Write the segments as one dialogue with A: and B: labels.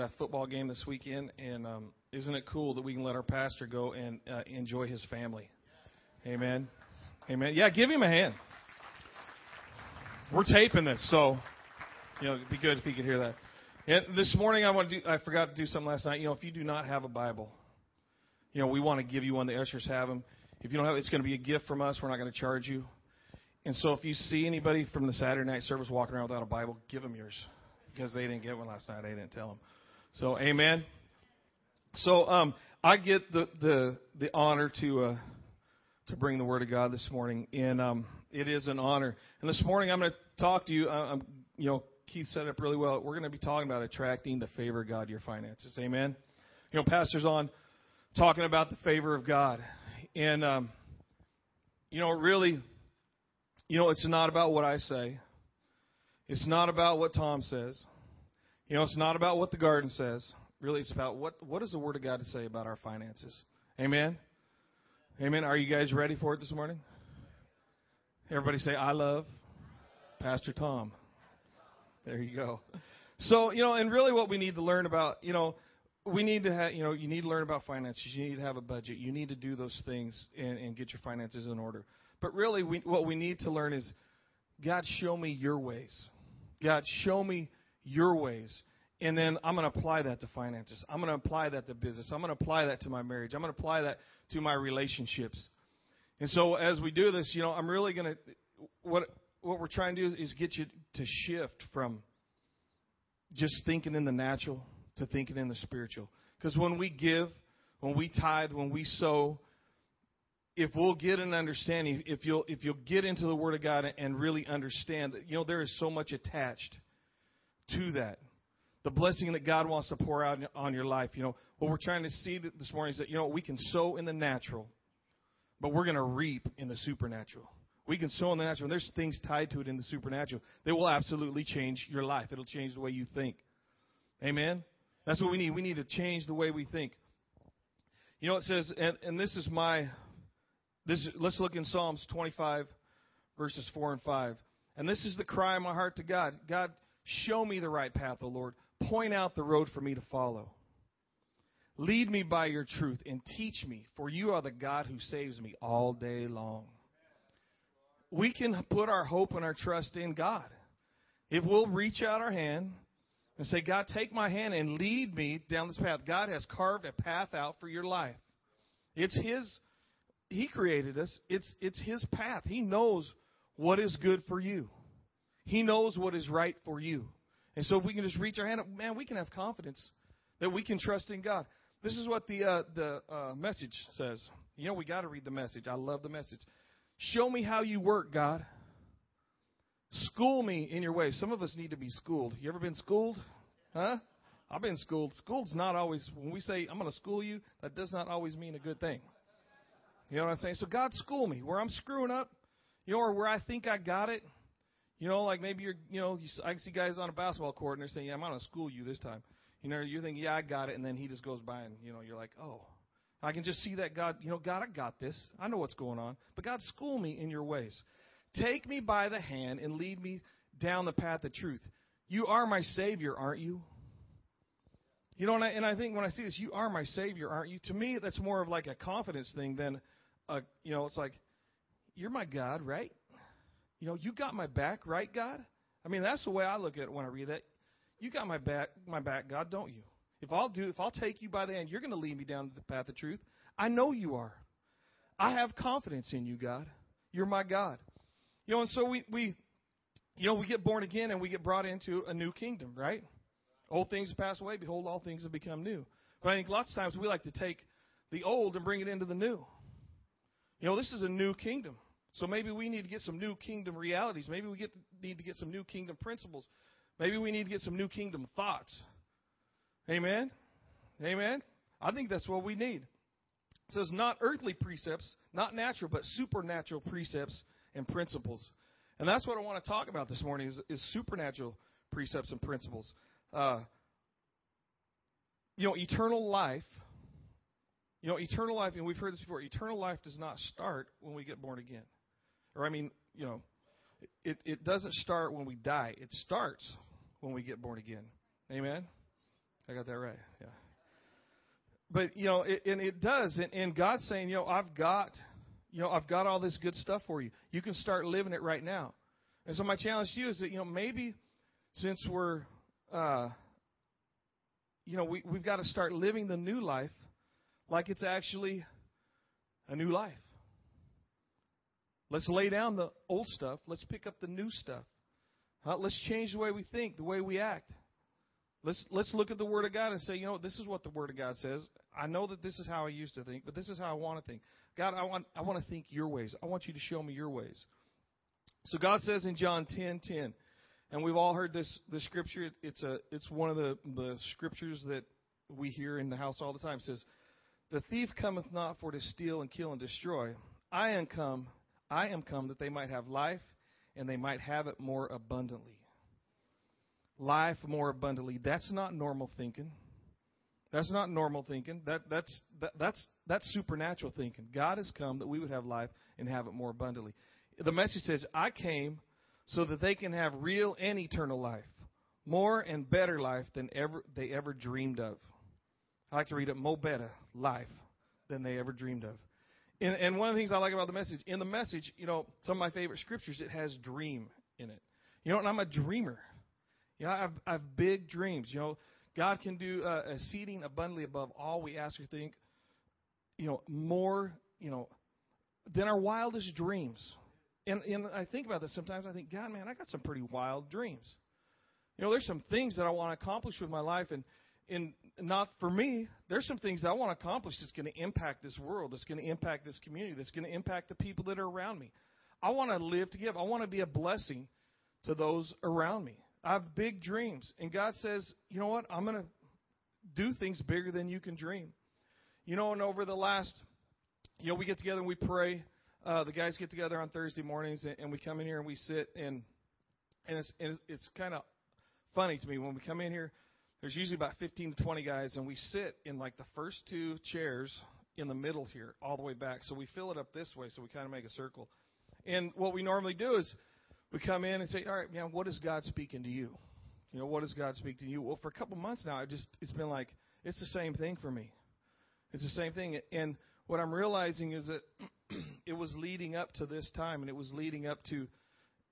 A: that football game this weekend, and um, isn't it cool that we can let our pastor go and uh, enjoy his family? Amen. Amen. Yeah, give him a hand. We're taping this, so you know, it'd be good if he could hear that. And this morning, I want to do. I forgot to do something last night. You know, if you do not have a Bible, you know, we want to give you one. The ushers have them. If you don't have, it's going to be a gift from us. We're not going to charge you. And so, if you see anybody from the Saturday night service walking around without a Bible, give them yours because they didn't get one last night. I didn't tell them. So, amen. So, um, I get the the the honor to uh, to bring the Word of God this morning, and um, it is an honor. And this morning, I'm going to talk to you. Uh, I'm, you know, Keith set it up really well. We're going to be talking about attracting the favor of God to your finances. Amen. You know, pastors on talking about the favor of God, and um, you know, really, you know, it's not about what I say. It's not about what Tom says. You know, it's not about what the garden says. Really, it's about what what does the Word of God say about our finances. Amen. Amen. Are you guys ready for it this morning? Everybody say, "I love Pastor Tom." There you go. So, you know, and really what we need to learn about, you know, we need to have, you know, you need to learn about finances. You need to have a budget. You need to do those things and, and get your finances in order. But really, we, what we need to learn is, God, show me your ways. God, show me your ways. And then I'm going to apply that to finances. I'm going to apply that to business. I'm going to apply that to my marriage. I'm going to apply that to my relationships. And so as we do this, you know, I'm really going to, what, what we're trying to do is, is get you to shift from just thinking in the natural to thinking in the spiritual. Because when we give, when we tithe, when we sow, if we'll get an understanding, if you'll if you'll get into the Word of God and really understand that, you know, there is so much attached to that. The blessing that God wants to pour out on your life. You know, what we're trying to see this morning is that, you know, we can sow in the natural, but we're going to reap in the supernatural. We can sow in the natural, and there's things tied to it in the supernatural that will absolutely change your life. It'll change the way you think. Amen? That's what we need. We need to change the way we think. You know, it says, and, and this is my, this. let's look in Psalms 25, verses 4 and 5. And this is the cry of my heart to God God, show me the right path, O Lord. Point out the road for me to follow. Lead me by your truth and teach me, for you are the God who saves me all day long we can put our hope and our trust in God. If we'll reach out our hand and say, God, take my hand and lead me down this path. God has carved a path out for your life. It's His, He created us. It's, it's His path. He knows what is good for you, He knows what is right for you. And so if we can just reach our hand up, man, we can have confidence that we can trust in God. This is what the, uh, the uh, message says. You know, we got to read the message. I love the message. Show me how you work, God. School me in your ways. Some of us need to be schooled. You ever been schooled? Huh? I've been schooled. Schooled's not always, when we say, I'm going to school you, that does not always mean a good thing. You know what I'm saying? So God school me where I'm screwing up, you know, or where I think I got it. You know, like maybe you're, you know, you, I see guys on a basketball court and they're saying, yeah, I'm going to school you this time. You know, you think, yeah, I got it. And then he just goes by and, you know, you're like, oh, I can just see that God, you know, God, I got this. I know what's going on. But God, school me in your ways. Take me by the hand and lead me down the path of truth. You are my Savior, aren't you? You know, and I, and I think when I see this, you are my Savior, aren't you? To me, that's more of like a confidence thing than, a, you know, it's like, you're my God, right? You know, you got my back, right, God? I mean, that's the way I look at it when I read that. You got my back, my back, God, don't you? If I'll do, if I'll take you by the hand, you're going to lead me down the path of truth. I know you are. I have confidence in you, God. You're my God. You know, and so we, we, you know, we get born again and we get brought into a new kingdom, right? Old things pass away. Behold, all things have become new. But I think lots of times we like to take the old and bring it into the new. You know, this is a new kingdom. So maybe we need to get some new kingdom realities. Maybe we get, need to get some new kingdom principles. Maybe we need to get some new kingdom thoughts. Amen? Amen? I think that's what we need. It says, not earthly precepts, not natural, but supernatural precepts and principles. And that's what I want to talk about this morning is, is supernatural precepts and principles. Uh, you know, eternal life, you know, eternal life, and we've heard this before, eternal life does not start when we get born again. Or, I mean, you know, it, it doesn't start when we die. It starts when we get born again. Amen? I got that right. Yeah. But you know, it, and it does, and, and God's saying, you know, I've got, you know, I've got all this good stuff for you. You can start living it right now. And so my challenge to you is that you know maybe since we're, uh, you know, we we've got to start living the new life like it's actually a new life. Let's lay down the old stuff. Let's pick up the new stuff. Uh, let's change the way we think, the way we act. Let's let's look at the Word of God and say, you know, this is what the Word of God says. I know that this is how I used to think, but this is how I want to think. God, I want I want to think your ways. I want you to show me your ways. So God says in John ten ten, and we've all heard this this scripture. It, it's a it's one of the the scriptures that we hear in the house all the time. It says, "The thief cometh not for to steal and kill and destroy. I am come I am come that they might have life, and they might have it more abundantly." life more abundantly. That's not normal thinking. That's not normal thinking. That, that's, that, that's, that's supernatural thinking. God has come that we would have life and have it more abundantly. The message says, I came so that they can have real and eternal life, more and better life than ever they ever dreamed of. I like to read it, more better life than they ever dreamed of. And, and one of the things I like about the message, in the message, you know, some of my favorite scriptures, it has dream in it. You know, and I'm a dreamer. You know, I have, I have big dreams. You know, God can do uh, exceeding abundantly above all we ask or think. You know, more. You know, than our wildest dreams. And and I think about this sometimes. I think, God, man, I got some pretty wild dreams. You know, there's some things that I want to accomplish with my life, and and not for me. There's some things I want to accomplish that's going to impact this world, that's going to impact this community, that's going to impact the people that are around me. I want to live to give. I want to be a blessing to those around me. I have big dreams. And God says, you know what? I'm going to do things bigger than you can dream. You know, and over the last, you know, we get together and we pray. Uh, the guys get together on Thursday mornings and, and we come in here and we sit and and it's and it's, it's kind of funny to me when we come in here. There's usually about 15 to 20 guys and we sit in like the first two chairs in the middle here, all the way back. So we fill it up this way, so we kind of make a circle. And what we normally do is we come in and say, all right, man, what is God speaking to you? You know, what does God speak to you? Well, for a couple months now, I just it's been like it's the same thing for me. It's the same thing, and what I'm realizing is that it was leading up to this time, and it was leading up to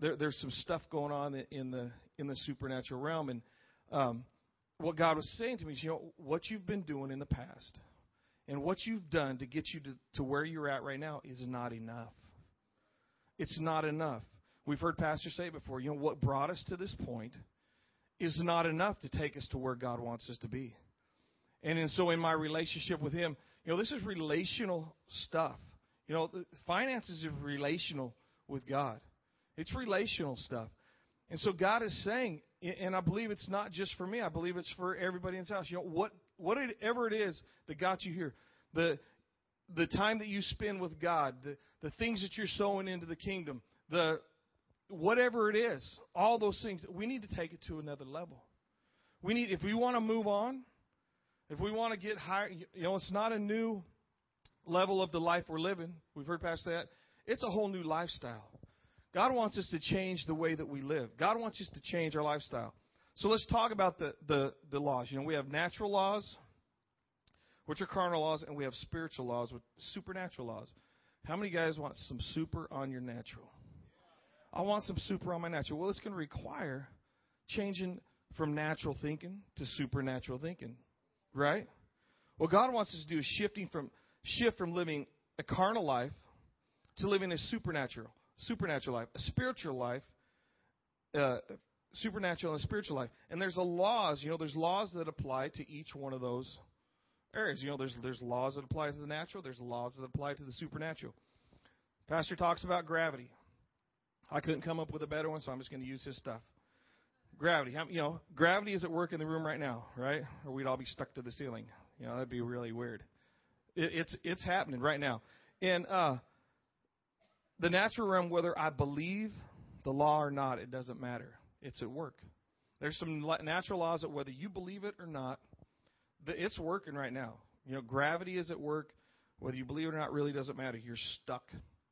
A: there, there's some stuff going on in the in the supernatural realm, and um, what God was saying to me is, you know, what you've been doing in the past, and what you've done to get you to, to where you're at right now is not enough. It's not enough. We've heard pastors say before, you know, what brought us to this point is not enough to take us to where God wants us to be. And, and so in my relationship with Him, you know, this is relational stuff. You know, finances is relational with God. It's relational stuff. And so God is saying, and I believe it's not just for me. I believe it's for everybody in this house. You know, what whatever it is that got you here, the the time that you spend with God, the the things that you're sowing into the kingdom, the whatever it is, all those things, we need to take it to another level. We need, if we want to move on, if we want to get higher, you know, it's not a new level of the life we're living. We've heard past that. It's a whole new lifestyle. God wants us to change the way that we live. God wants us to change our lifestyle. So let's talk about the, the, the laws. You know, we have natural laws, which are carnal laws, and we have spiritual laws, with supernatural laws. How many guys want some super on your natural? I want some super on my natural. Well, it's going to require changing from natural thinking to supernatural thinking, right? What God wants us to do is shifting from shift from living a carnal life to living a supernatural supernatural life, a spiritual life, uh, supernatural and spiritual life. And there's a laws, you know, there's laws that apply to each one of those areas. You know, there's there's laws that apply to the natural, there's laws that apply to the supernatural. Pastor talks about gravity. I couldn't come up with a better one, so I'm just going to use his stuff. Gravity. You know, gravity is at work in the room right now, right? Or we'd all be stuck to the ceiling. You know, that'd be really weird. It, it's it's happening right now, and uh, the natural realm, whether I believe the law or not, it doesn't matter. It's at work. There's some natural laws that whether you believe it or not, it's working right now. You know, gravity is at work. Whether you believe it or not really doesn't matter. You're stuck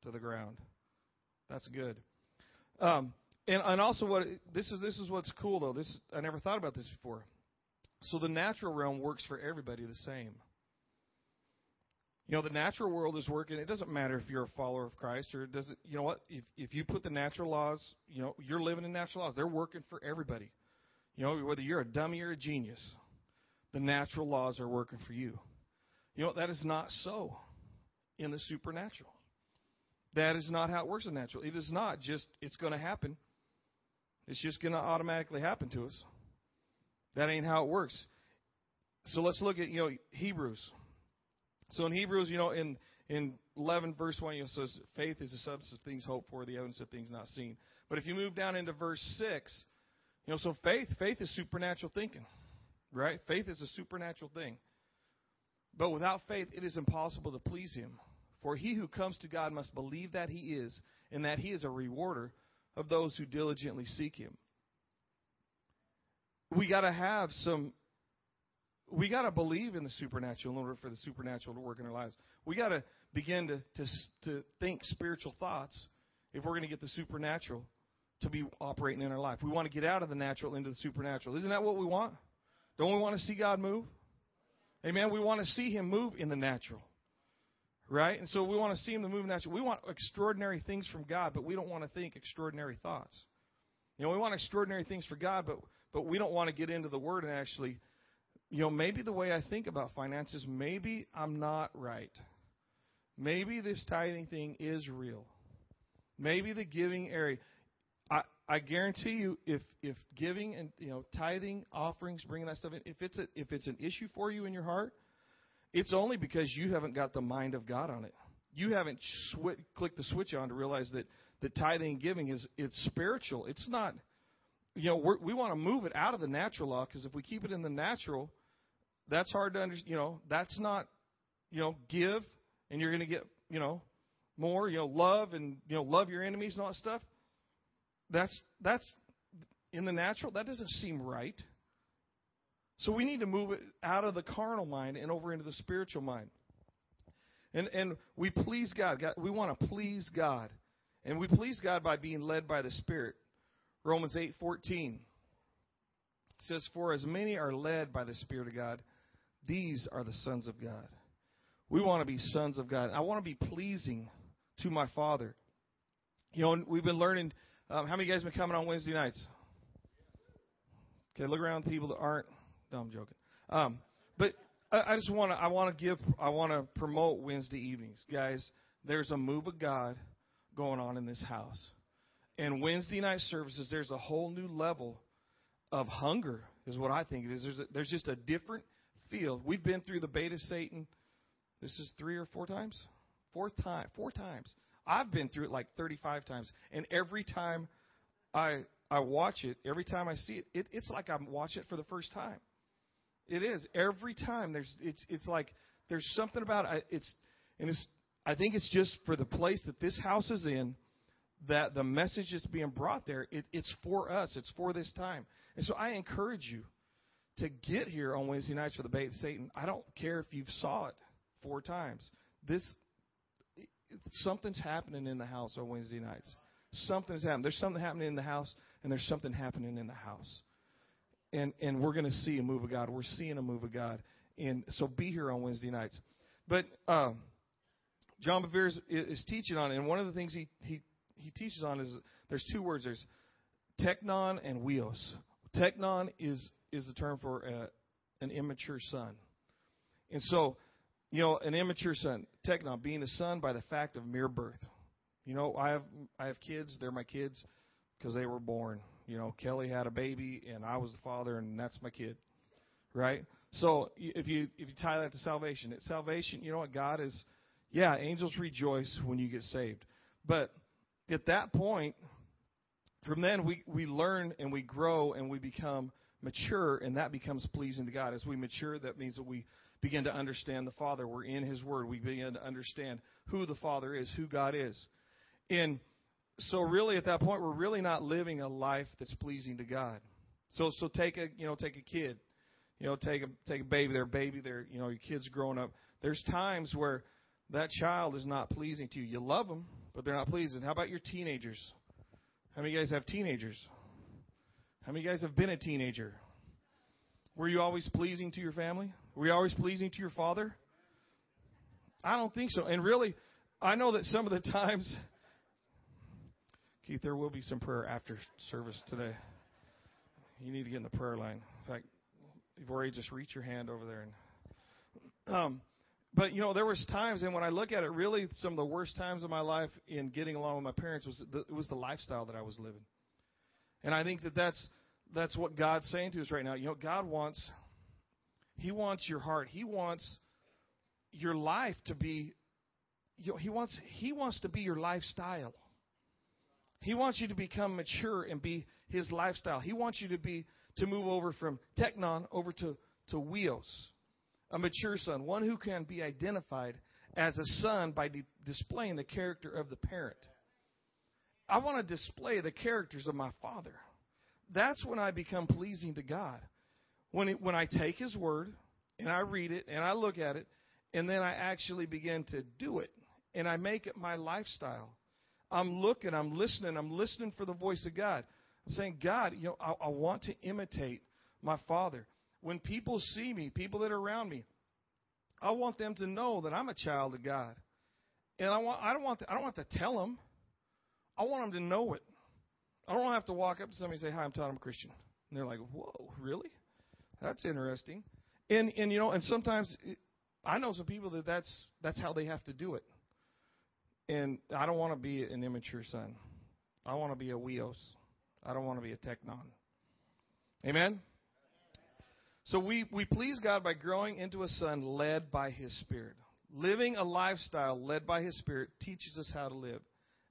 A: to the ground. That's good. Um, and, and also, what this is this is what's cool though. This I never thought about this before. So the natural realm works for everybody the same. You know, the natural world is working. It doesn't matter if you're a follower of Christ or doesn't. You know what? If if you put the natural laws, you know, you're living in natural laws. They're working for everybody. You know, whether you're a dummy or a genius, the natural laws are working for you. You know, that is not so in the supernatural. That is not how it works in natural. It is not just it's going to happen. It's just going to automatically happen to us. That ain't how it works. So let's look at you know Hebrews. So in Hebrews, you know, in in 11 verse 1, it says, "Faith is the substance of things hoped for, the evidence of things not seen." But if you move down into verse 6, you know, so faith, faith is supernatural thinking, right? Faith is a supernatural thing. But without faith, it is impossible to please Him. For he who comes to God must believe that He is, and that He is a rewarder of those who diligently seek Him. We got to have some we got to believe in the supernatural in order for the supernatural to work in our lives. We got to begin to, to, to think spiritual thoughts if we're going to get the supernatural to be operating in our life. We want to get out of the natural into the supernatural. Isn't that what we want? Don't we want to see God move? Amen. We want to see Him move in the natural. Right? And so we want to see Him to move natural. We want extraordinary things from God, but we don't want to think extraordinary thoughts. You know, we want extraordinary things for God, but but we don't want to get into the Word and actually you know, maybe the way I think about finances, maybe I'm not right. Maybe this tithing thing is real. Maybe the giving area. I, I guarantee you, if if giving and you know tithing, offerings, bringing that stuff in, if it's a, if it's an issue for you in your heart, it's only because you haven't got the mind of God on it. You haven't sw- clicked the switch on to realize that that tithing and giving is it's spiritual. It's not you know, we want to move it out of the natural law because if we keep it in the natural, that's hard to understand. You know, that's not, you know, give and you're going to get, you know, more. You know, love and you know, love your enemies and all that stuff. That's that's in the natural. That doesn't seem right. So we need to move it out of the carnal mind and over into the spiritual mind. And and we please God. God we want to please God. And we please God by being led by the Spirit. Romans 8:14 says for as many are led by the spirit of God these are the sons of God. We want to be sons of God. I want to be pleasing to my Father. You know, we've been learning. Um, how many of you guys been coming on Wednesday nights? Okay, look around people that aren't. No, I'm joking. Um, but I, I just want to. I want to give. I want to promote Wednesday evenings, guys. There's a move of God going on in this house. And Wednesday night services, there's a whole new level of hunger, is what I think it is. There's, a, there's just a different feel. We've been through the Bait of Satan. This is three or four times? Fourth time. Four times. I've been through it like 35 times. And every time I, I watch it, every time I see it, it, it's like I'm watching it for the first time. It is. Every time there's, it's, it's like there's something about it. It's, and it's, I think it's just for the place that this house is in that the message that's being brought there, it, it's for us. It's for this time. And so I encourage you to get here on Wednesday nights for the bait Satan. I don't care if you've saw it four times. This something's happening in the house on Wednesday nights. Something's happening. There's something happening in the house, and there's something happening in the house. And and we're going to see a move of God. We're seeing a move of God. And so be here on Wednesday nights. But um, John Bevere is, is teaching on it, and one of the things he, he he teaches on is there's two words. There's teknon and huios. Teknon is is the term for a, uh, an immature son, and so you know an immature son. Teknon being a son by the fact of mere birth. You know I have I have kids. They're my kids because they were born. You know Kelly had a baby and I was the father and that's my kid, right? So if you if you tie that to salvation, it's salvation. You know what God is. Yeah, angels rejoice when you get saved, but at that point, from then we, we learn and we grow and we become mature, and that becomes pleasing to God. As we mature, that means that we begin to understand the Father. We're in His Word. We begin to understand who the Father is, who God is. And so, really, at that point, we're really not living a life that's pleasing to God. So, so take a you know take a kid, you know take a take a baby. Their baby, their you know your kid's growing up. There's times where that child is not pleasing to you. You love them, but they're not pleasing. How about your teenagers? How many guys have teenagers? How many guys have been a teenager? Were you always pleasing to your family? Were you always pleasing to your father? I don't think so. And really, I know that some of the times, Keith, there will be some prayer after service today. You need to get in the prayer line. In fact, you've already just reach your hand over there and. Um, but you know, there was times, and when I look at it, really, some of the worst times of my life in getting along with my parents was the, it was the lifestyle that I was living. And I think that that's that's what God's saying to us right now. You know, God wants He wants your heart. He wants your life to be. You know, he wants He wants to be your lifestyle. He wants you to become mature and be His lifestyle. He wants you to be to move over from teknon over to to huios a mature son, one who can be identified as a son by de- displaying the character of the parent. I want to display the characters of my father. That's when I become pleasing to God. When it, when I take His word and I read it and I look at it, and then I actually begin to do it and I make it my lifestyle. I'm looking, I'm listening, I'm listening for the voice of God. I'm saying, God, you know, I, I want to imitate my father when people see me, people that are around me, I want them to know that I'm a child of God. And I want I don't want to, I don't want to tell them. I want them to know it. I don't have to walk up to somebody and say, "Hi, I'm Todd. I'm a Christian." And they're like, "Whoa, really? That's interesting." And and you know, and sometimes I know some people that that's that's how they have to do it. And I don't want to be an immature son. I want to be a huios. I don't want to be a teknon. Amen. So we, we please God by growing into a son led by His Spirit. Living a lifestyle led by His Spirit teaches us how to live.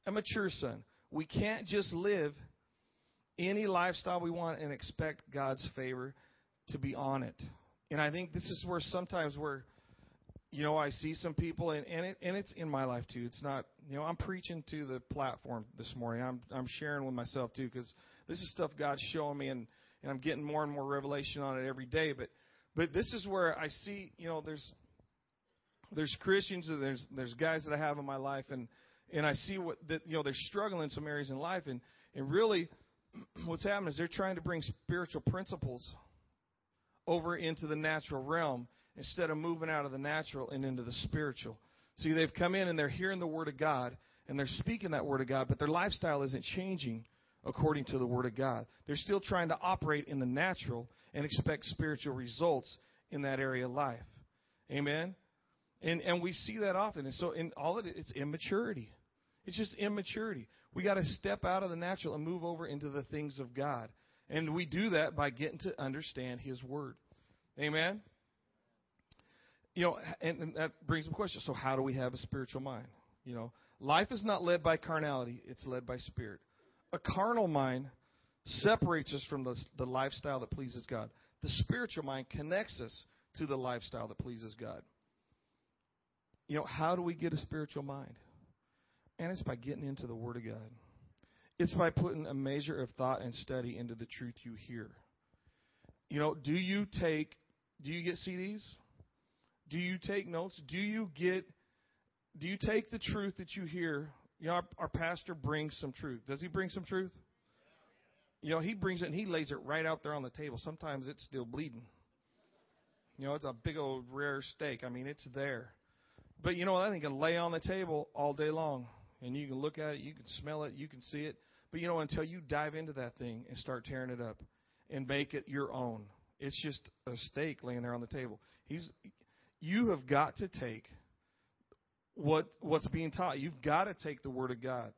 A: A mature son. We can't just live any lifestyle we want and expect God's favor to be on it. And I think this is where sometimes where, you know, I see some people, and, and, it, and it's in my life too. It's not, you know, I'm preaching to the platform this morning. I'm, I'm sharing with myself too because this is stuff God's showing me, and and I'm getting more and more revelation on it every day. But but this is where I see, you know, there's there's Christians and there's there's guys that I have in my life and and I see what that you know they're struggling in some areas in life and and really what's happening is they're trying to bring spiritual principles over into the natural realm instead of moving out of the natural and into the spiritual. See, they've come in and they're hearing the word of God and they're speaking that word of God, but their lifestyle isn't changing according to the Word of God. They're still trying to operate in the natural and expect spiritual results in that area of life. Amen? And, and we see that often. And so in all of it, it's immaturity. It's just immaturity. We got to step out of the natural and move over into the things of God. And we do that by getting to understand His Word. Amen? You know, and, and that brings up a question. So, how do we have a spiritual mind? You know, life is not led by carnality, it's led by spirit a carnal mind separates us from the, the lifestyle that pleases God. The spiritual mind connects us to the lifestyle that pleases God. You know, how do we get a spiritual mind? And it's by getting into the Word of God. It's by putting a measure of thought and study into the truth you hear. You know, do you take, do you get CDs? Do you take notes? Do you get, do you take the truth that you hear you know, our, our pastor brings some truth. Does he bring some truth? You know, he brings it and he lays it right out there on the table. Sometimes it's still bleeding. You know, it's a big old rare steak. I mean, it's there. But you know, that thing can lay on the table all day long. And you can look at it, you can smell it, you can see it. But you know, until you dive into that thing and start tearing it up and make it your own, it's just a steak laying there on the table. He's, you have got to take what what's being taught. You've got to take the word of God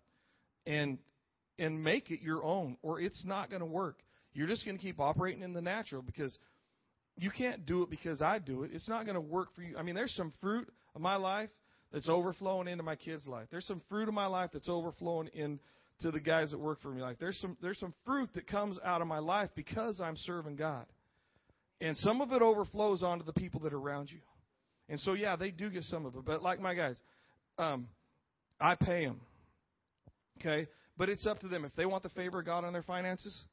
A: and and make it your own or it's not going to work. You're just going to keep operating in the natural because you can't do it because I do it. It's not going to work for you. I mean, there's some fruit of my life that's overflowing into my kids' life. There's some fruit of my life that's overflowing into the guys that work for me. Like there's some there's some fruit that comes out of my life because I'm serving God. And some of it overflows onto the people that are around you. And so, yeah, they do get some of it. But like my guys, um, I pay them. Okay? But it's up to them. If they want the favor of God on their finances,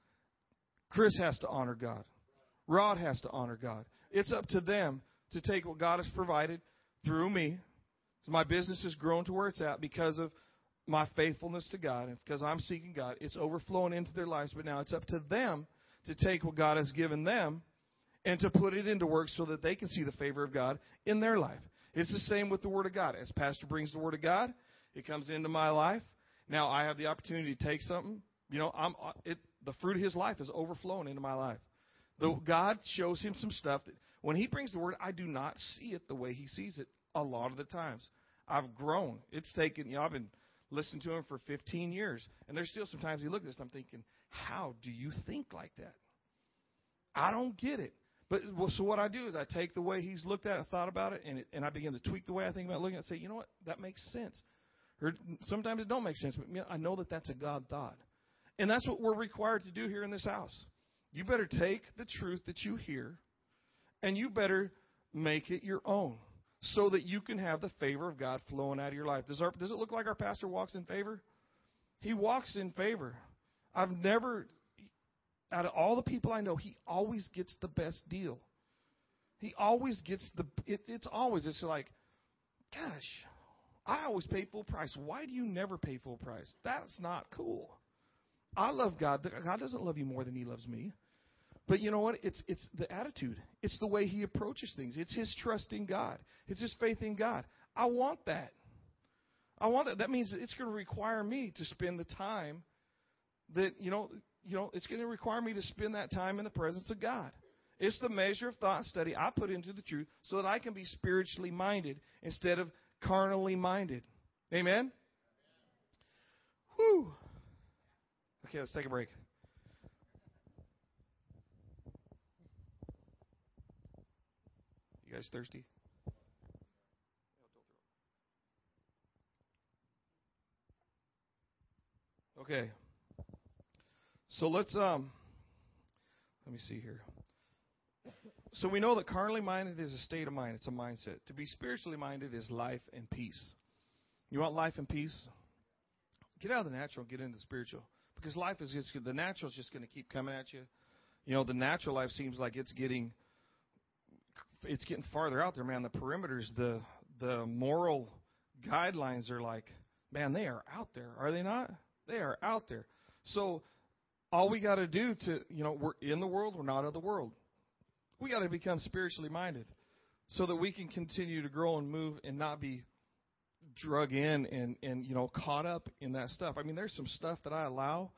A: Chris has to honor God. Rod has to honor God. It's up to them to take what God has provided through me. My business has grown to where it's at because of my faithfulness to God and because I'm seeking God. It's overflowing into their lives, but now it's up to them to take what God has given them and to put it into work so that they can see the favor of God in their life. It's the same with the Word of God. As Pastor brings the Word of God, it comes into my life. Now I have the opportunity to take something. You know, I'm uh, it. The fruit of His life is overflowing into my life. The, mm-hmm. God shows him some stuff that when He brings the Word, I do not see it the way He sees it a lot of the times. I've grown. It's taken. You know, I've been listening to Him for 15 years, and there's still sometimes He look at this. I'm thinking, how do you think like that? I don't get it. But well, so what I do is I take the way he's looked at it, thought about it, and it, and I begin to tweak the way I think about looking at it. And say, you know what, that makes sense. Or sometimes it don't make sense, but I know that that's a God thought, and that's what we're required to do here in this house. You better take the truth that you hear, and you better make it your own, so that you can have the favor of God flowing out of your life. Does our does it look like our pastor walks in favor? He walks in favor. I've never out of all the people I know, he always gets the best deal. He always gets the. It, it's always. It's like, gosh, I always pay full price. Why do you never pay full price? That's not cool. I love God. God doesn't love you more than He loves me. But you know what? It's it's the attitude. It's the way He approaches things. It's His trust in God. It's His faith in God. I want that. I want that. That means it's going to require me to spend the time that you know you know, it's going to require me to spend that time in the presence of God. It's the measure of thought study I put into the truth so that I can be spiritually minded instead of carnally minded. Amen? Whew. Okay, let's take a break. You guys thirsty? Okay. So let's um let me see here. So we know that carnally minded is a state of mind, it's a mindset. To be spiritually minded is life and peace. You want life and peace? Get out of the natural, get into the spiritual. Because life is just the natural is just going to keep coming at you. You know, the natural life seems like it's getting it's getting farther out there, man. The perimeters, the the moral guidelines are like, man, they are out there, are they not? They are out there. So all we got to do to, you know, we're in the world, we're not of the world. We got to become spiritually minded so that we can continue to grow and move and not be drug in and, and you know, caught up in that stuff. I mean, there's some stuff that I allow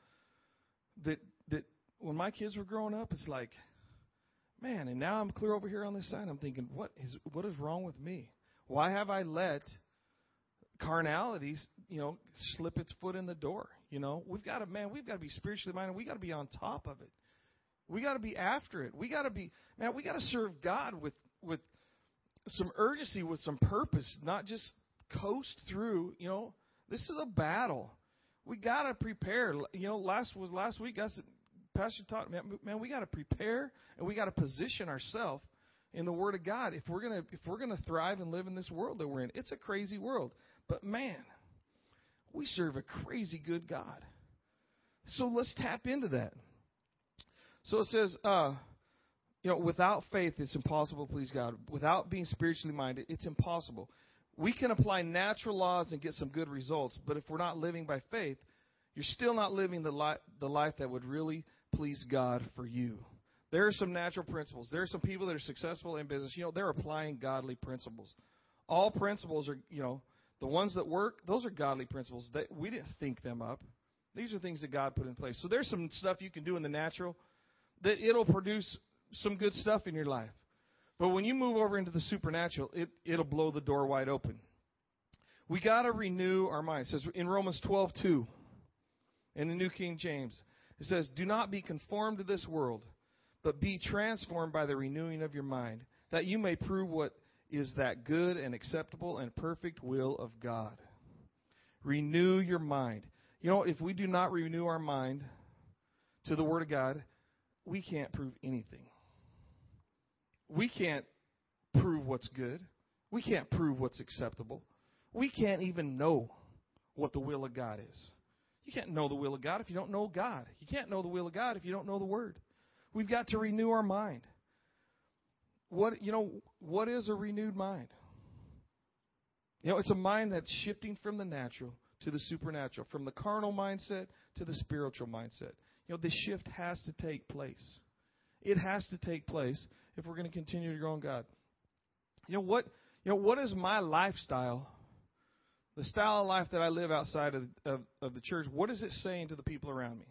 A: that, that when my kids were growing up, it's like, man, and now I'm clear over here on this side. I'm thinking, what is, what is wrong with me? Why have I let carnality, you know, slip its foot in the door? You know, we've got to, man, we've got to be spiritually minded. We've got to be on top of it. We got to be after it. We got to be, man, we got to serve God with, with some urgency, with some purpose, not just coast through. You know, this is a battle. We got to prepare. You know, last was last week. Pastor taught man, man, we got to prepare and we got to position ourselves in the Word of God if we're gonna if we're gonna thrive and live in this world that we're in. It's a crazy world, but man, we serve a crazy good God. So let's tap into that. So it says, uh, you know, without faith, it's impossible to please God. Without being spiritually minded, it's impossible. We can apply natural laws and get some good results, but if we're not living by faith, you're still not living the, li- the life that would really please God for you. There are some natural principles. There are some people that are successful in business. You know, they're applying godly principles. All principles are, you know, the ones that work, those are godly principles. That we didn't think them up. These are things that God put in place. So there's some stuff you can do in the natural that it'll produce some good stuff in your life. But when you move over into the supernatural, it, it'll blow the door wide open. We got to renew our mind. It says in Romans 12:2 in the New King James, it says, "Do not be conformed to this world, but be transformed by the renewing of your mind, that you may prove what is that good and acceptable and perfect will of God. Renew your mind. You know, if we do not renew our mind to the Word of God, we can't prove anything. We can't prove what's good. We can't prove what's acceptable. We can't even know what the will of God is. You can't know the will of God if you don't know God. You can't know the will of God if you don't know the Word. We've got to renew our mind. What you know, what is a renewed mind? You know, it's a mind that's shifting from the natural to the supernatural, from the carnal mindset to the spiritual mindset. You know, this shift has to take place. It has to take place if we're going to continue to grow in God. You know what? You know what is my lifestyle? The style of life that I live outside of, of, of the church. What is it saying to the people around me?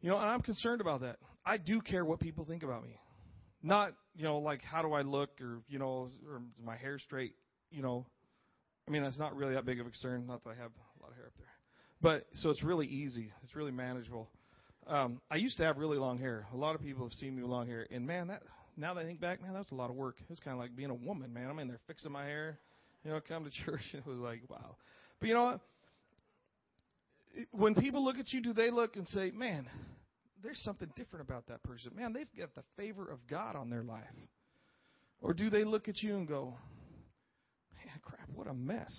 A: You know, and I'm concerned about that. I do care what people think about me. Not, you know, like how do I look or, you know, or is my hair straight, you know. I mean, that's not really that big of a concern. Not that I have a lot of hair up there. But so it's really easy. It's really manageable. Um, I used to have really long hair. A lot of people have seen me with long hair, and man, that now that I think back, man, that was a lot of work. It was kind of like being a woman, man. I'm in there fixing my hair, you know, come to church, and it was like, wow. But you know what? When people look at you, do they look and say, man, there's something different about that person? Man, they've got the favor of God on their life. Or do they look at you and go, man, crap, what a mess?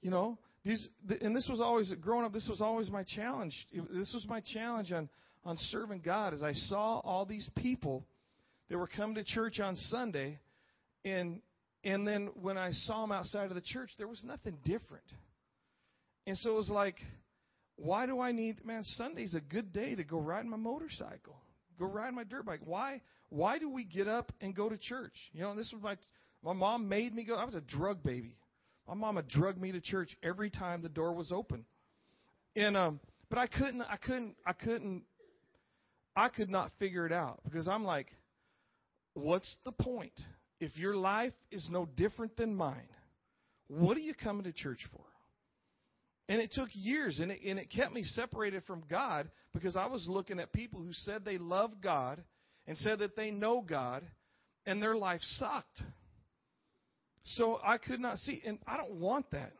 A: You know, these, and this was always growing up. This was always my challenge. This was my challenge on on serving God, as I saw all these people that were coming to church on Sunday, and and then when I saw them outside of the church, there was nothing different. And so it was like, why do I need? Man, Sunday's a good day to go ride my motorcycle, go ride my dirt bike. Why? Why do we get up and go to church? You know, this was my my mom made me go. I was a drug baby. My mama drugged me to church every time the door was open. And um but I couldn't I couldn't I couldn't I could not figure it out because I'm like what's the point if your life is no different than mine? What are you coming to church for? And it took years, and it, and it kept me separated from God because I was looking at people who said they love God and said that they know God, and their life sucked. So I could not see, and I don't want that.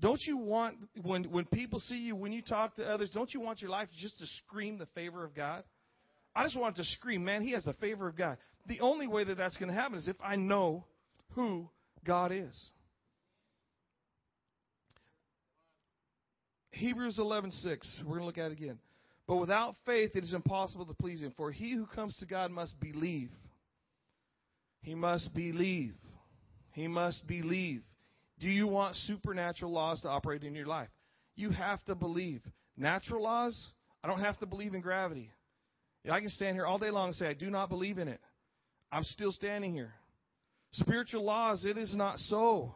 A: Don't you want when when people see you, when you talk to others, don't you want your life just to scream the favor of God? I just want to scream, man, he has the favor of God. The only way that that's going to happen is if I know who God is. Hebrews 11:6. We're going to look at it again. But without faith it is impossible to please him, for he who comes to God must believe. He must believe he must believe. Do you want supernatural laws to operate in your life? You have to believe. Natural laws, I don't have to believe in gravity. I can stand here all day long and say, I do not believe in it. I'm still standing here. Spiritual laws, it is not so.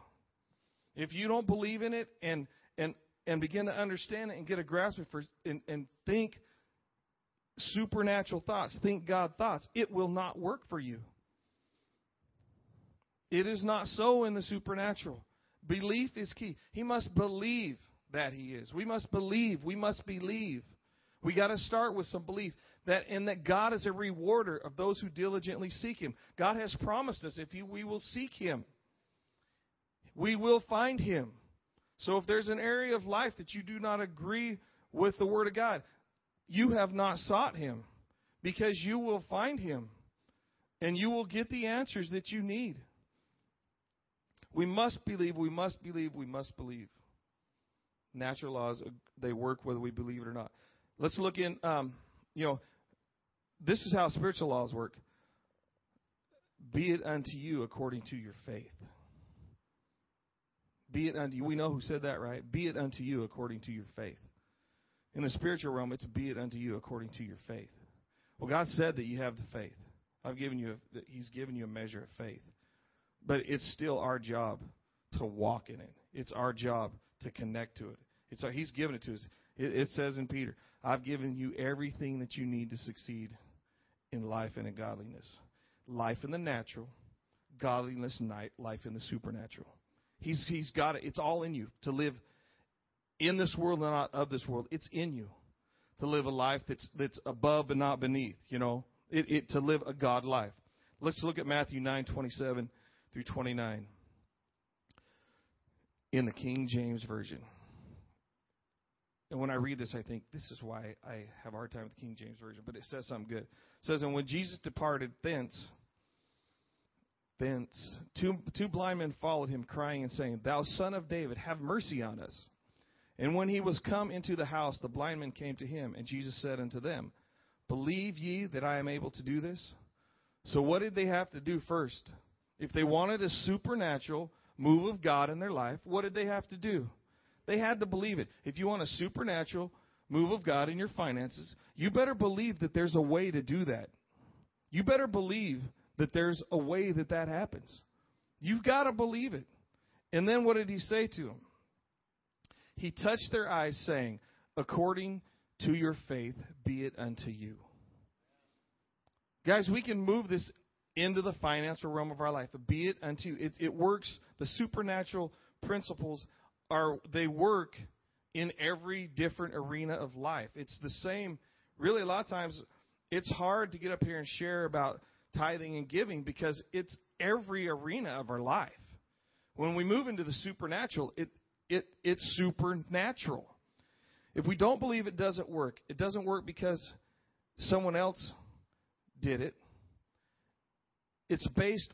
A: If you don't believe in it and and and begin to understand it and get a grasp of it and, and think supernatural thoughts, think God thoughts, it will not work for you. It is not so in the supernatural. Belief is key. He must believe that he is. We must believe. We must believe. We got to start with some belief that in that God is a rewarder of those who diligently seek him. God has promised us if we will seek him, we will find him. So if there's an area of life that you do not agree with the word of God, you have not sought him because you will find him and you will get the answers that you need. We must believe, we must believe, we must believe. Natural laws, uh, they work whether we believe it or not. Let's look in, um, you know, this is how spiritual laws work. Be it unto you according to your faith. Be it unto you. We know who said that, right? Be it unto you according to your faith. In the spiritual realm, it's be it unto you according to your faith. Well, God said that you have the faith. I've given you. A, he's given you a measure of faith. But it's still our job to walk in it. It's our job to connect to it. It's our, he's given it to us. It, it says in Peter, I've given you everything that you need to succeed in life and in godliness. Life in the natural, godliness night, life in the supernatural. He's, he's got it. It's all in you to live in this world and not of this world. It's in you to live a life that's, that's above but not beneath, you know, it, it, to live a God life. Let's look at Matthew 9, 27 through 29 in the King James Version. And when I read this, I think this is why I have a hard time with the King James Version, but it says something good. It says, And when Jesus departed thence, thence, two, two blind men followed him, crying and saying, Thou son of David, have mercy on us. And when he was come into the house, the blind men came to him, and Jesus said unto them, Believe ye that I am able to do this? So what did they have to do first? If they wanted a supernatural move of God in their life, what did they have to do? They had to believe it. If you want a supernatural move of God in your finances, you better believe that there's a way to do that. You better believe that there's a way that that happens. You've got to believe it. And then what did he say to them? He touched their eyes, saying, According to your faith, be it unto you. Guys, we can move this into the financial realm of our life. Be it unto you. It, it works. The supernatural principles are they work in every different arena of life. It's the same. Really, a lot of times, it's hard to get up here and share about tithing and giving because it's every arena of our life. When we move into the supernatural, it, it, it's supernatural. If we don't believe it doesn't work, it doesn't work because someone else did it. It's based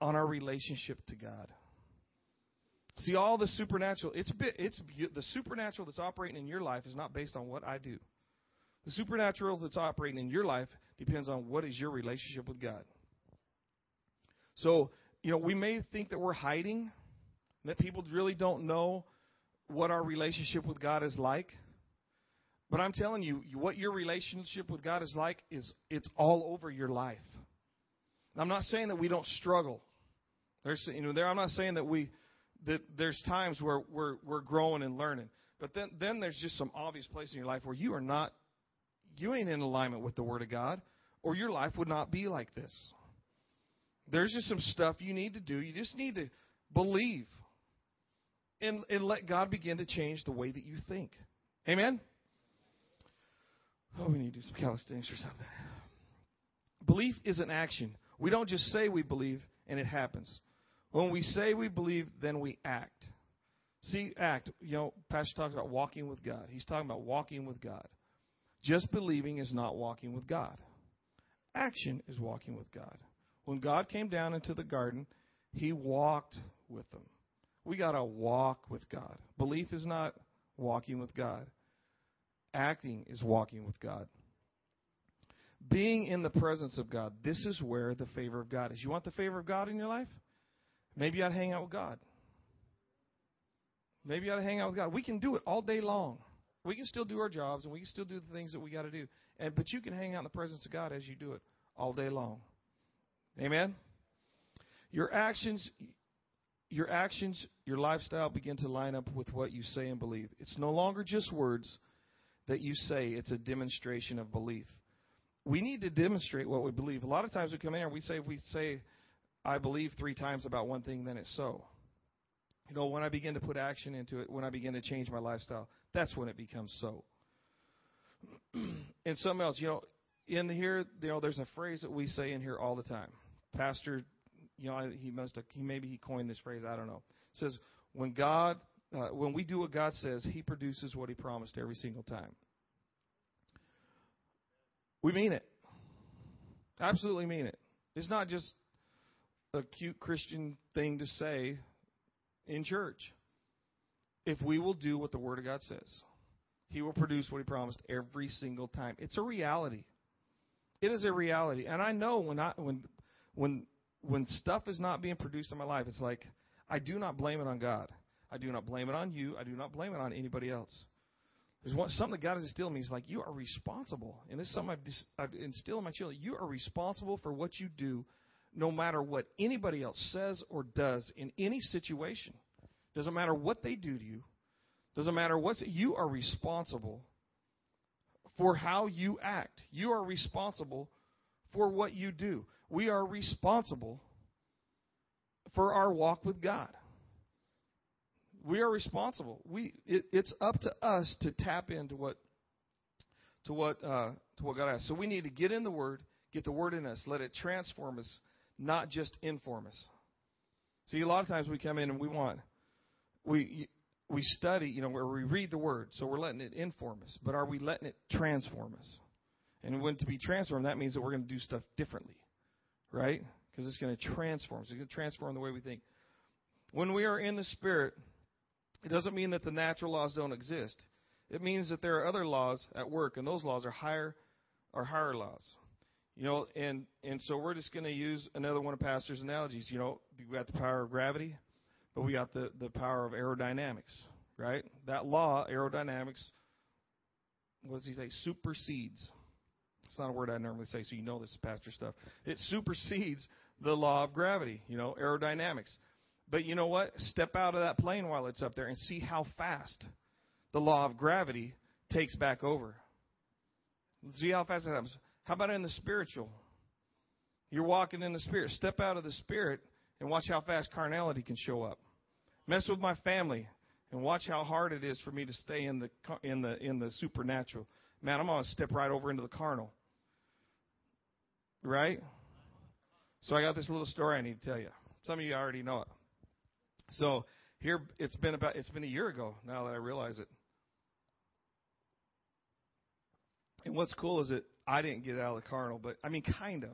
A: on our relationship to God. See, all the supernatural, it's, it's the supernatural that's operating in your life is not based on what I do. The supernatural that's operating in your life depends on what is your relationship with God. So, you know, we may think that we're hiding, that people really don't know what our relationship with God is like. But I'm telling you, what your relationship with God is like is it's all over your life. I'm not saying that we don't struggle. There's, you know, there. I'm not saying that we that there's times where we're we're growing and learning. But then then there's just some obvious place in your life where you are not, you ain't in alignment with the Word of God, or your life would not be like this. There's just some stuff you need to do. You just need to believe and, and let God begin to change the way that you think. Amen? Oh, we need to do some calisthenics or something. Belief is an action. We don't just say we believe and it happens. When we say we believe, then we act. See, act. You know, Pastor talks about walking with God. He's talking about walking with God. Just believing is not walking with God. Action is walking with God. When God came down into the garden, he walked with them. We got to walk with God. Belief is not walking with God. Acting is walking with God. Being in the presence of God, this is where the favor of God is. You want the favor of God in your life? Maybe you ought to hang out with God. Maybe you ought to hang out with God. We can do it all day long. We can still do our jobs and we can still do the things that we got to do. And but you can hang out in the presence of God as you do it all day long. Amen. Your actions your actions, your lifestyle begin to line up with what you say and believe. It's no longer just words that you say, it's a demonstration of belief. We need to demonstrate what we believe. A lot of times we come in here and we say, if we say, I believe three times about one thing, then it's so. You know, when I begin to put action into it, when I begin to change my lifestyle, that's when it becomes so. and something else, you know, in here, you know, there's a phrase that we say in here all the time. Pastor you know, he must have, he maybe he coined this phrase. I don't know. It says when God, uh, when we do what God says, He produces what He promised every single time. We mean it. Absolutely mean it. It's not just a cute Christian thing to say in church. If we will do what the Word of God says, He will produce what He promised every single time. It's a reality. It is a reality, and I know when I when when when stuff is not being produced in my life, it's like I do not blame it on God. I do not blame it on you. I do not blame it on anybody else. There's one, something that God has instilled in me. He's like, you are responsible. And this is something I've, dis, I've instilled in my children. You are responsible for what you do, no matter what anybody else says or does in any situation. Doesn't matter what they do to you. Doesn't matter what you are responsible for how you act. You are responsible for what you do we are responsible for our walk with God. We are responsible. We it, it's up to us to tap into what to what uh, to what God has. So we need to get in the Word, get the Word in us, let it transform us, not just inform us. See, a lot of times we come in and we want we we study, you know, where we read the Word, so we're letting it inform us. But are we letting it transform us? And when to be transformed, that means that we're going to do stuff differently right? Because it's going to transform. It's going to transform the way we think. When we are in the Spirit, it doesn't mean that the natural laws don't exist. It means that there are other laws at work, and those laws are higher, are higher laws. You know, and and so we're just going to use another one of Pastor's analogies. You know, we got the power of gravity, but we got the the power of aerodynamics, right? That law, aerodynamics, what does he say? Supersedes. It's not a word I normally say, so you know this is pastor stuff. It supersedes the law of gravity, you know, aerodynamics. But you know what? Step out of that plane while it's up there and see how fast the law of gravity takes back over. See how fast it happens. How about in the spiritual? You're walking in the spirit. Step out of the spirit and watch how fast carnality can show up. Mess with my family and watch how hard it is for me to stay in the in the in the supernatural. Man, I'm to step right over into the carnal. Right? So I got this little story I need to tell you. Some of you already know it. So here it's been about it's been a year ago now that I realize it. And what's cool is that I didn't get out of the carnal, but I mean kind of.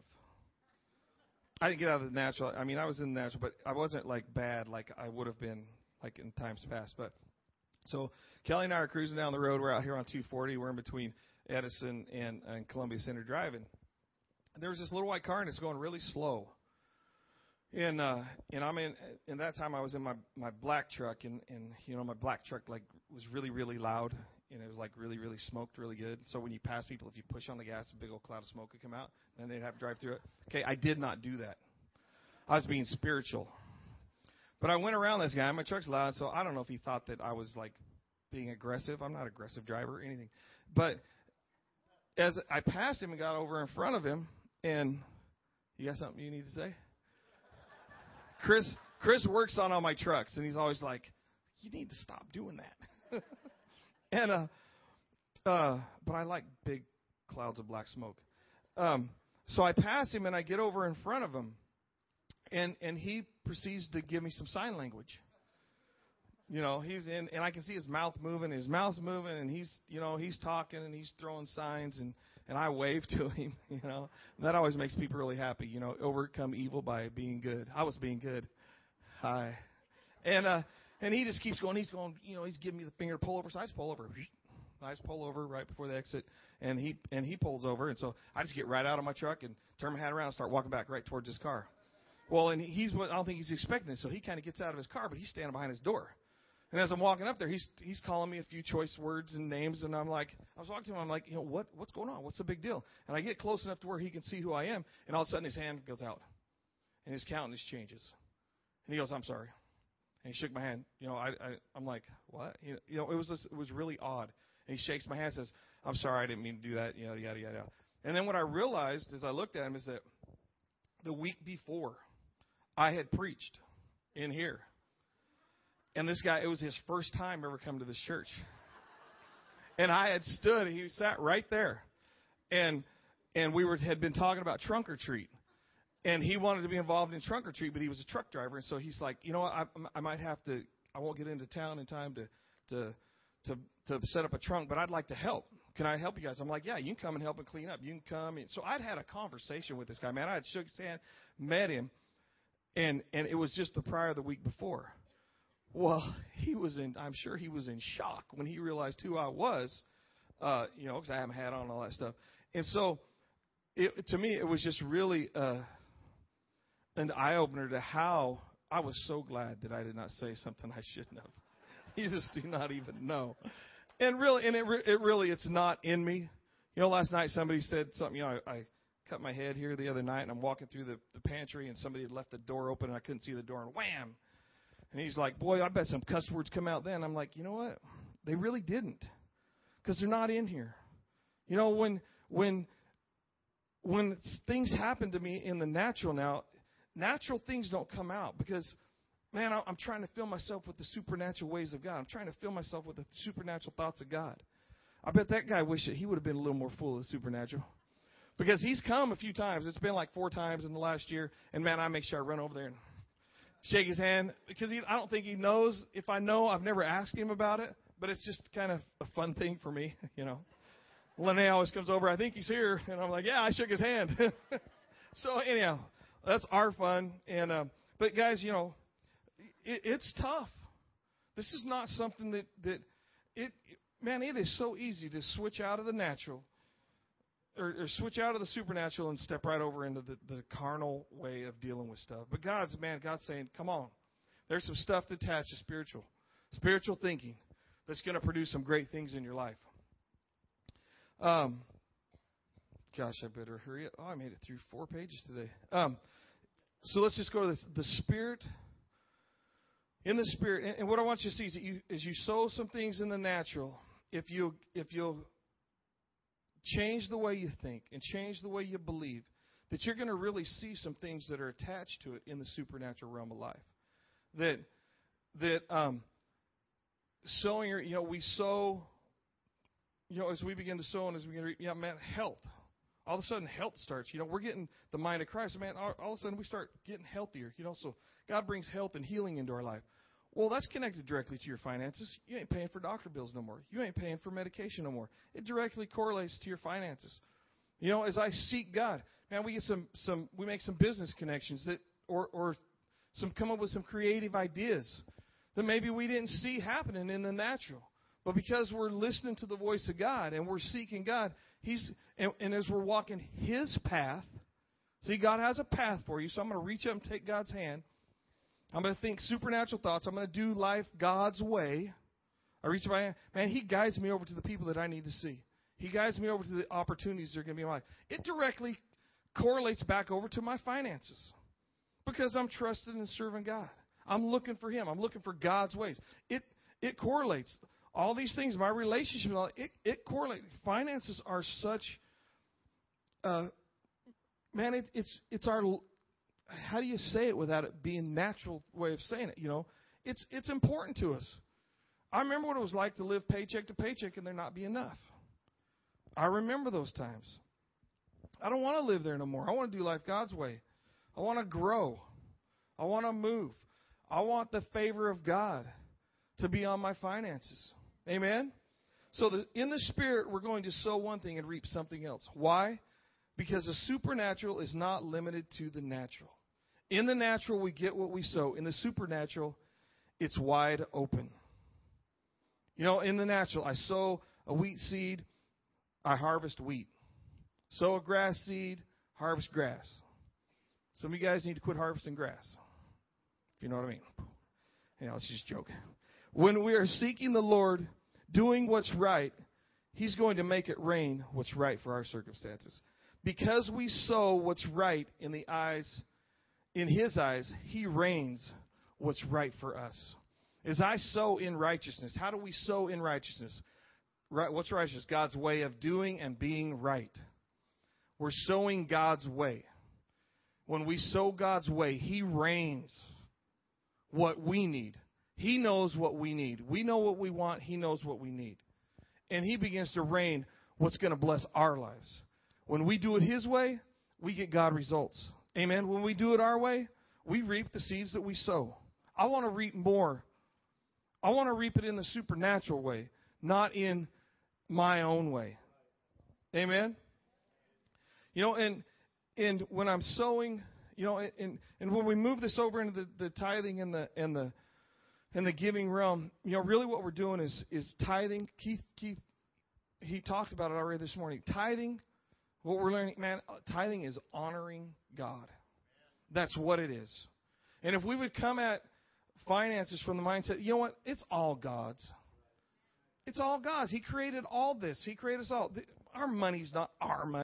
A: I didn't get out of the natural. I mean, I was in the natural, but I wasn't like bad like I would have been like in times past. But so Kelly and I are cruising down the road. We're out here on 240. We're in between Edison and, and Columbia Center driving. There was this little white car and it's going really slow. And uh, and I'm in. In that time, I was in my my black truck, and and you know my black truck like was really really loud, and it was like really really smoked really good. So when you pass people, if you push on the gas, a big old cloud of smoke would come out, and they'd have to drive through it. Okay, I did not do that. I was being spiritual. But I went around this guy. My truck's loud, so I don't know if he thought that I was like being aggressive. I'm not an aggressive driver or anything. But as I passed him and got over in front of him, and you got something you need to say? Chris Chris works on all my trucks, and he's always like, "You need to stop doing that." and uh, uh, but I like big clouds of black smoke. Um, so I pass him and I get over in front of him, and and he proceeds to give me some sign language. You know, he's in, and I can see his mouth moving. His mouth's moving, and he's, you know, he's talking and he's throwing signs, and and I wave to him. You know, and that always makes people really happy. You know, overcome evil by being good. I was being good. Hi, and uh, and he just keeps going. He's going. You know, he's giving me the finger pull over. So I just pull over. I just pull over right before the exit, and he and he pulls over, and so I just get right out of my truck and turn my hat around and start walking back right towards his car. Well, and he's I don't think he's expecting this, so he kind of gets out of his car, but he's standing behind his door. And as I'm walking up there, he's he's calling me a few choice words and names, and I'm like, I was walking to him, I'm like, you know, what what's going on? What's the big deal? And I get close enough to where he can see who I am, and all of a sudden his hand goes out, and his countenance changes, and he goes, I'm sorry, and he shook my hand. You know, I, I I'm like, what? You know, it was just, it was really odd. And he shakes my hand, and says, I'm sorry, I didn't mean to do that. Yada yada yada. And then what I realized as I looked at him is that the week before I had preached in here. And this guy, it was his first time ever come to this church. And I had stood, he sat right there. And and we were had been talking about trunk or treat. And he wanted to be involved in trunk or treat, but he was a truck driver, and so he's like, you know what, I, I might have to, I won't get into town in time to, to, to, to set up a trunk, but I'd like to help. Can I help you guys? I'm like, yeah, you can come and help and clean up. You can come. And So I'd had a conversation with this guy, man. I had shook his hand, met him, and and it was just the prior the week before. Well, he was in. I'm sure he was in shock when he realized who I was. Uh, you know, because I haven't had on all that stuff, and so it, to me it was just really uh, an eye opener to how I was so glad that I did not say something I shouldn't have. You just do not even know, and really, and it it really it's not in me. You know, last night somebody said something. You know, I, I cut my head here the other night, and I'm walking through the, the pantry, and somebody had left the door open, and I couldn't see the door, and wham! And he's like, "Boy, I bet some cuss words come out then." I'm like, "You know what? They really didn't, because they're not in here. You know, when when when things happen to me in the natural now, natural things don't come out because." Man, I'm trying to fill myself with the supernatural ways of God. I'm trying to fill myself with the supernatural thoughts of God. I bet that guy wished that he would have been a little more full of the supernatural. Because he's come a few times. It's been like four times in the last year. And man, I make sure I run over there and shake his hand because he, I don't think he knows. If I know, I've never asked him about it, but it's just kind of a fun thing for me, you know. Lene always comes over. I think he's here, and I'm like, yeah, I shook his hand. so anyhow, that's our fun. And uh, but guys, you know, it, it's tough. This is not something that that it. Man, it is so easy to switch out of the natural or, or switch out of the supernatural and step right over into the, the carnal way of dealing with stuff. But God's man, God's saying, come on. There's some stuff attached to spiritual, spiritual thinking that's going to produce some great things in your life. Um, gosh, I better hurry up. Oh, I made it through four pages today. Um, so let's just go to this. The Spirit, in the Spirit, and, and what I want you to see is that you, as you sow some things in the natural, if you if you'll change the way you think and change the way you believe, that you're going to really see some things that are attached to it in the supernatural realm of life. That that um, sowing, you know, we sow, you know, as we begin to sow and as we begin to, yeah, man, health. All of a sudden, health starts. You know, we're getting the mind of Christ. Man, all, all of a sudden we start getting healthier. You know, so God brings health and healing into our life. Well, that's connected directly to your finances. You ain't paying for doctor bills no more. You ain't paying for medication no more. It directly correlates to your finances. You know, as I seek God, man, we get some some we make some business connections that or or some come up with some creative ideas that maybe we didn't see happening in the natural. But because we're listening to the voice of God and we're seeking God, He's and, and as we're walking His path, see, God has a path for you. So I'm going to reach up and take God's hand. I'm going to think supernatural thoughts. I'm going to do life God's way. I reach my hand. Man, He guides me over to the people that I need to see. He guides me over to the opportunities that are going to be in my life. It directly correlates back over to my finances because I'm trusting and serving God. I'm looking for Him. I'm looking for God's ways. It it correlates. All these things, my relationship, it it correlates. Finances are such. Uh, man, it, it's it's our. How do you say it without it being natural way of saying it? You know, it's it's important to us. I remember what it was like to live paycheck to paycheck and there not be enough. I remember those times. I don't want to live there no more. I want to do life God's way. I want to grow. I want to move. I want the favor of God to be on my finances. Amen? So the, in the spirit, we're going to sow one thing and reap something else. Why? Because the supernatural is not limited to the natural. In the natural, we get what we sow. In the supernatural, it's wide open. You know, in the natural, I sow a wheat seed, I harvest wheat. Sow a grass seed, harvest grass. Some of you guys need to quit harvesting grass. If you know what I mean. Yeah, let's just joke. When we are seeking the Lord, doing what's right, He's going to make it rain what's right for our circumstances. Because we sow what's right in the eyes, in His eyes, He rains what's right for us. As I sow in righteousness, how do we sow in righteousness? Right, what's righteous? God's way of doing and being right. We're sowing God's way. When we sow God's way, He rains what we need. He knows what we need. We know what we want. He knows what we need. And He begins to rain what's going to bless our lives. When we do it His way, we get God results. Amen. When we do it our way, we reap the seeds that we sow. I want to reap more. I want to reap it in the supernatural way, not in my own way. Amen. You know, and and when I'm sowing, you know, and and when we move this over into the, the tithing and the and the and the giving realm, you know, really what we're doing is is tithing. Keith Keith he talked about it already this morning. Tithing, what we're learning, man, uh, tithing is honoring God. That's what it is. And if we would come at finances from the mindset, you know what? It's all God's. It's all God's. He created all this. He created us all. Our money's not our money.